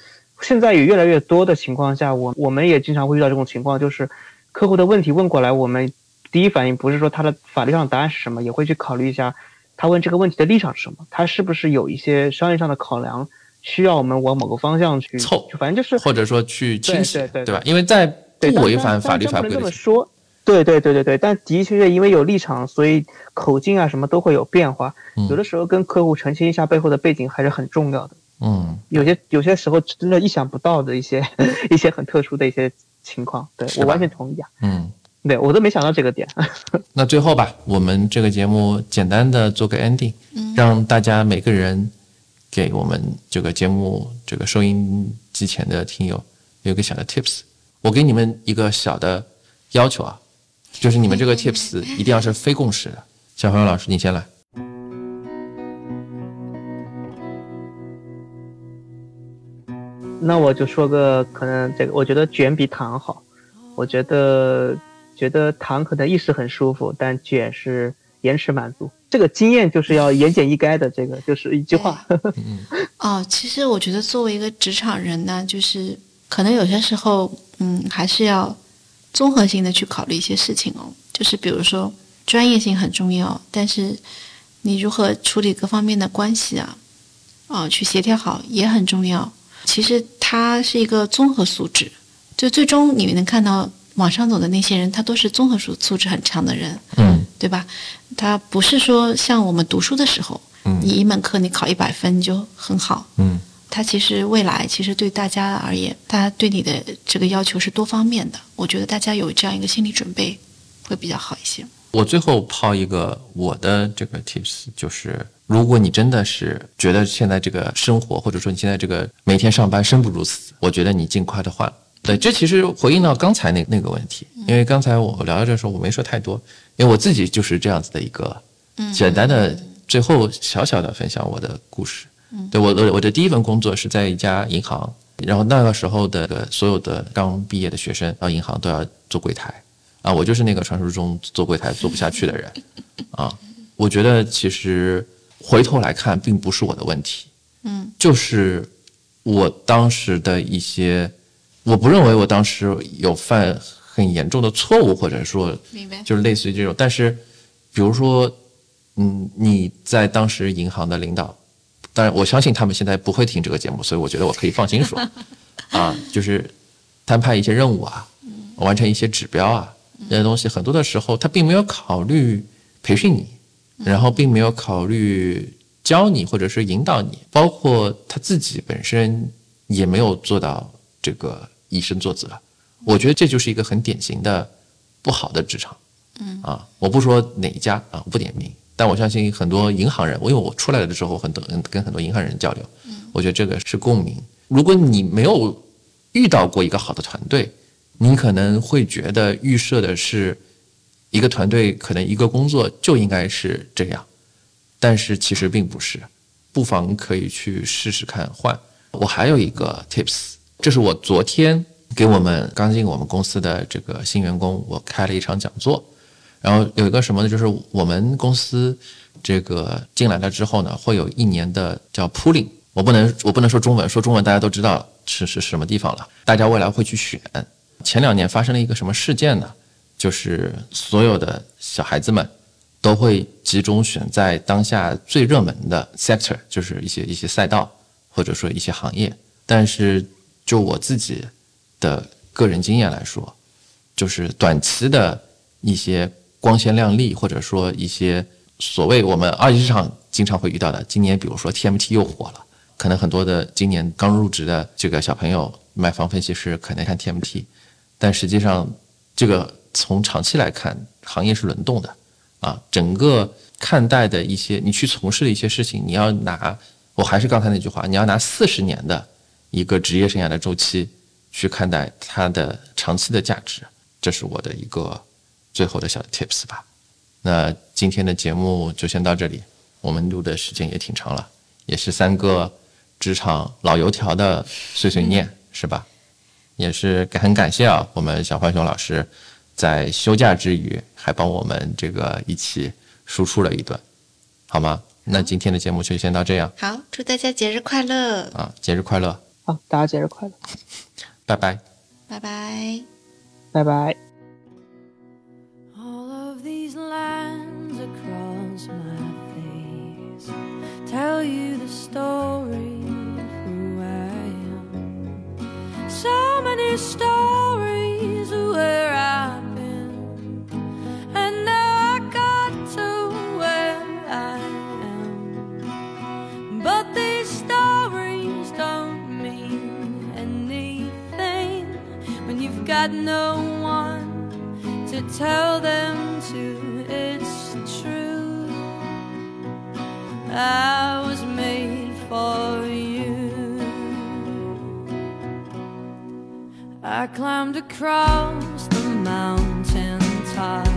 现在也越来越多的情况下，我我们也经常会遇到这种情况，就是客户的问题问过来，我们第一反应不是说他的法律上的答案是什么，也会去考虑一下他问这个问题的立场是什么，他是不是有一些商业上的考量。需要我们往某个方向去凑，反正就是或者说去倾斜，对对吧？因为在不违反法律法规这么说，对对对对对。但的确因为有立场，所以口径啊什么都会有变化。有的时候跟客户澄清一下背后的背景还是很重要的。嗯，有些有些时候真的意想不到的一些 一些很特殊的一些情况，对我完全同意啊。嗯，对我都没想到这个点。那最后吧，我们这个节目简单的做个 ending，让大家每个人。给我们这个节目这个收音机前的听友有一个小的 tips，我给你们一个小的要求啊，就是你们这个 tips 一定要是非共识的。小朋友老师，你先来。那我就说个可能这个，我觉得卷比糖好。我觉得觉得糖可能一时很舒服，但卷是延迟满足。这个经验就是要言简意赅的，这个就是一句话。哦，其实我觉得作为一个职场人呢，就是可能有些时候，嗯，还是要综合性的去考虑一些事情哦。就是比如说专业性很重要，但是你如何处理各方面的关系啊，啊，去协调好也很重要。其实它是一个综合素质，就最终你能看到。往上走的那些人，他都是综合素素质很强的人，嗯，对吧？他不是说像我们读书的时候，嗯，你一门课你考一百分就很好，嗯，他其实未来其实对大家而言，它对你的这个要求是多方面的。我觉得大家有这样一个心理准备会比较好一些。我最后抛一个我的这个 tips，就是如果你真的是觉得现在这个生活，或者说你现在这个每天上班生不如死，我觉得你尽快的换。对，这其实回应到刚才那那个问题，因为刚才我聊到这时候我没说太多，因为我自己就是这样子的一个简单的，最后小小的分享我的故事。对我的我的第一份工作是在一家银行，然后那个时候的所有的刚毕业的学生到银行都要做柜台啊，我就是那个传说中做柜台做不下去的人 啊。我觉得其实回头来看，并不是我的问题，嗯，就是我当时的一些。我不认为我当时有犯很严重的错误，或者说，明白，就是类似于这种。但是，比如说，嗯，你在当时银行的领导，当然我相信他们现在不会听这个节目，所以我觉得我可以放心说，啊，就是摊派一些任务啊，完成一些指标啊，这些东西很多的时候他并没有考虑培训你，然后并没有考虑教你或者是引导你，包括他自己本身也没有做到这个。以身作则，我觉得这就是一个很典型的不好的职场。嗯啊，我不说哪一家啊，我不点名，但我相信很多银行人，我因为我出来了的时候，很多跟很多银行人交流，我觉得这个是共鸣。如果你没有遇到过一个好的团队，你可能会觉得预设的是一个团队可能一个工作就应该是这样，但是其实并不是，不妨可以去试试看换。我还有一个 tips。这是我昨天给我们刚进我们公司的这个新员工，我开了一场讲座。然后有一个什么呢？就是我们公司这个进来了之后呢，会有一年的叫 pooling。我不能我不能说中文，说中文大家都知道是是什么地方了。大家未来会去选。前两年发生了一个什么事件呢？就是所有的小孩子们都会集中选在当下最热门的 sector，就是一些一些赛道或者说一些行业，但是。就我自己的个人经验来说，就是短期的一些光鲜亮丽，或者说一些所谓我们二级市场经常会遇到的。今年比如说 TMT 又火了，可能很多的今年刚入职的这个小朋友买房分析师可能看 TMT，但实际上这个从长期来看，行业是轮动的啊。整个看待的一些你去从事的一些事情，你要拿我还是刚才那句话，你要拿四十年的。一个职业生涯的周期去看待它的长期的价值，这是我的一个最后的小 tips 吧。那今天的节目就先到这里，我们录的时间也挺长了，也是三个职场老油条的碎碎念，是吧？也是很感谢啊，我们小浣熊老师在休假之余还帮我们这个一起输出了一段，好吗？那今天的节目就先到这样。好，祝大家节日快乐啊！节日快乐！好，大家节日快乐！拜拜！拜拜！拜拜！tell you the story of who I am. So many stories of where I've been, and now I got to where I am. But these stories don't mean anything when you've got no one to tell them to. It's I was made for you. I climbed across the mountain tops,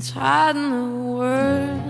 It's hard in the words.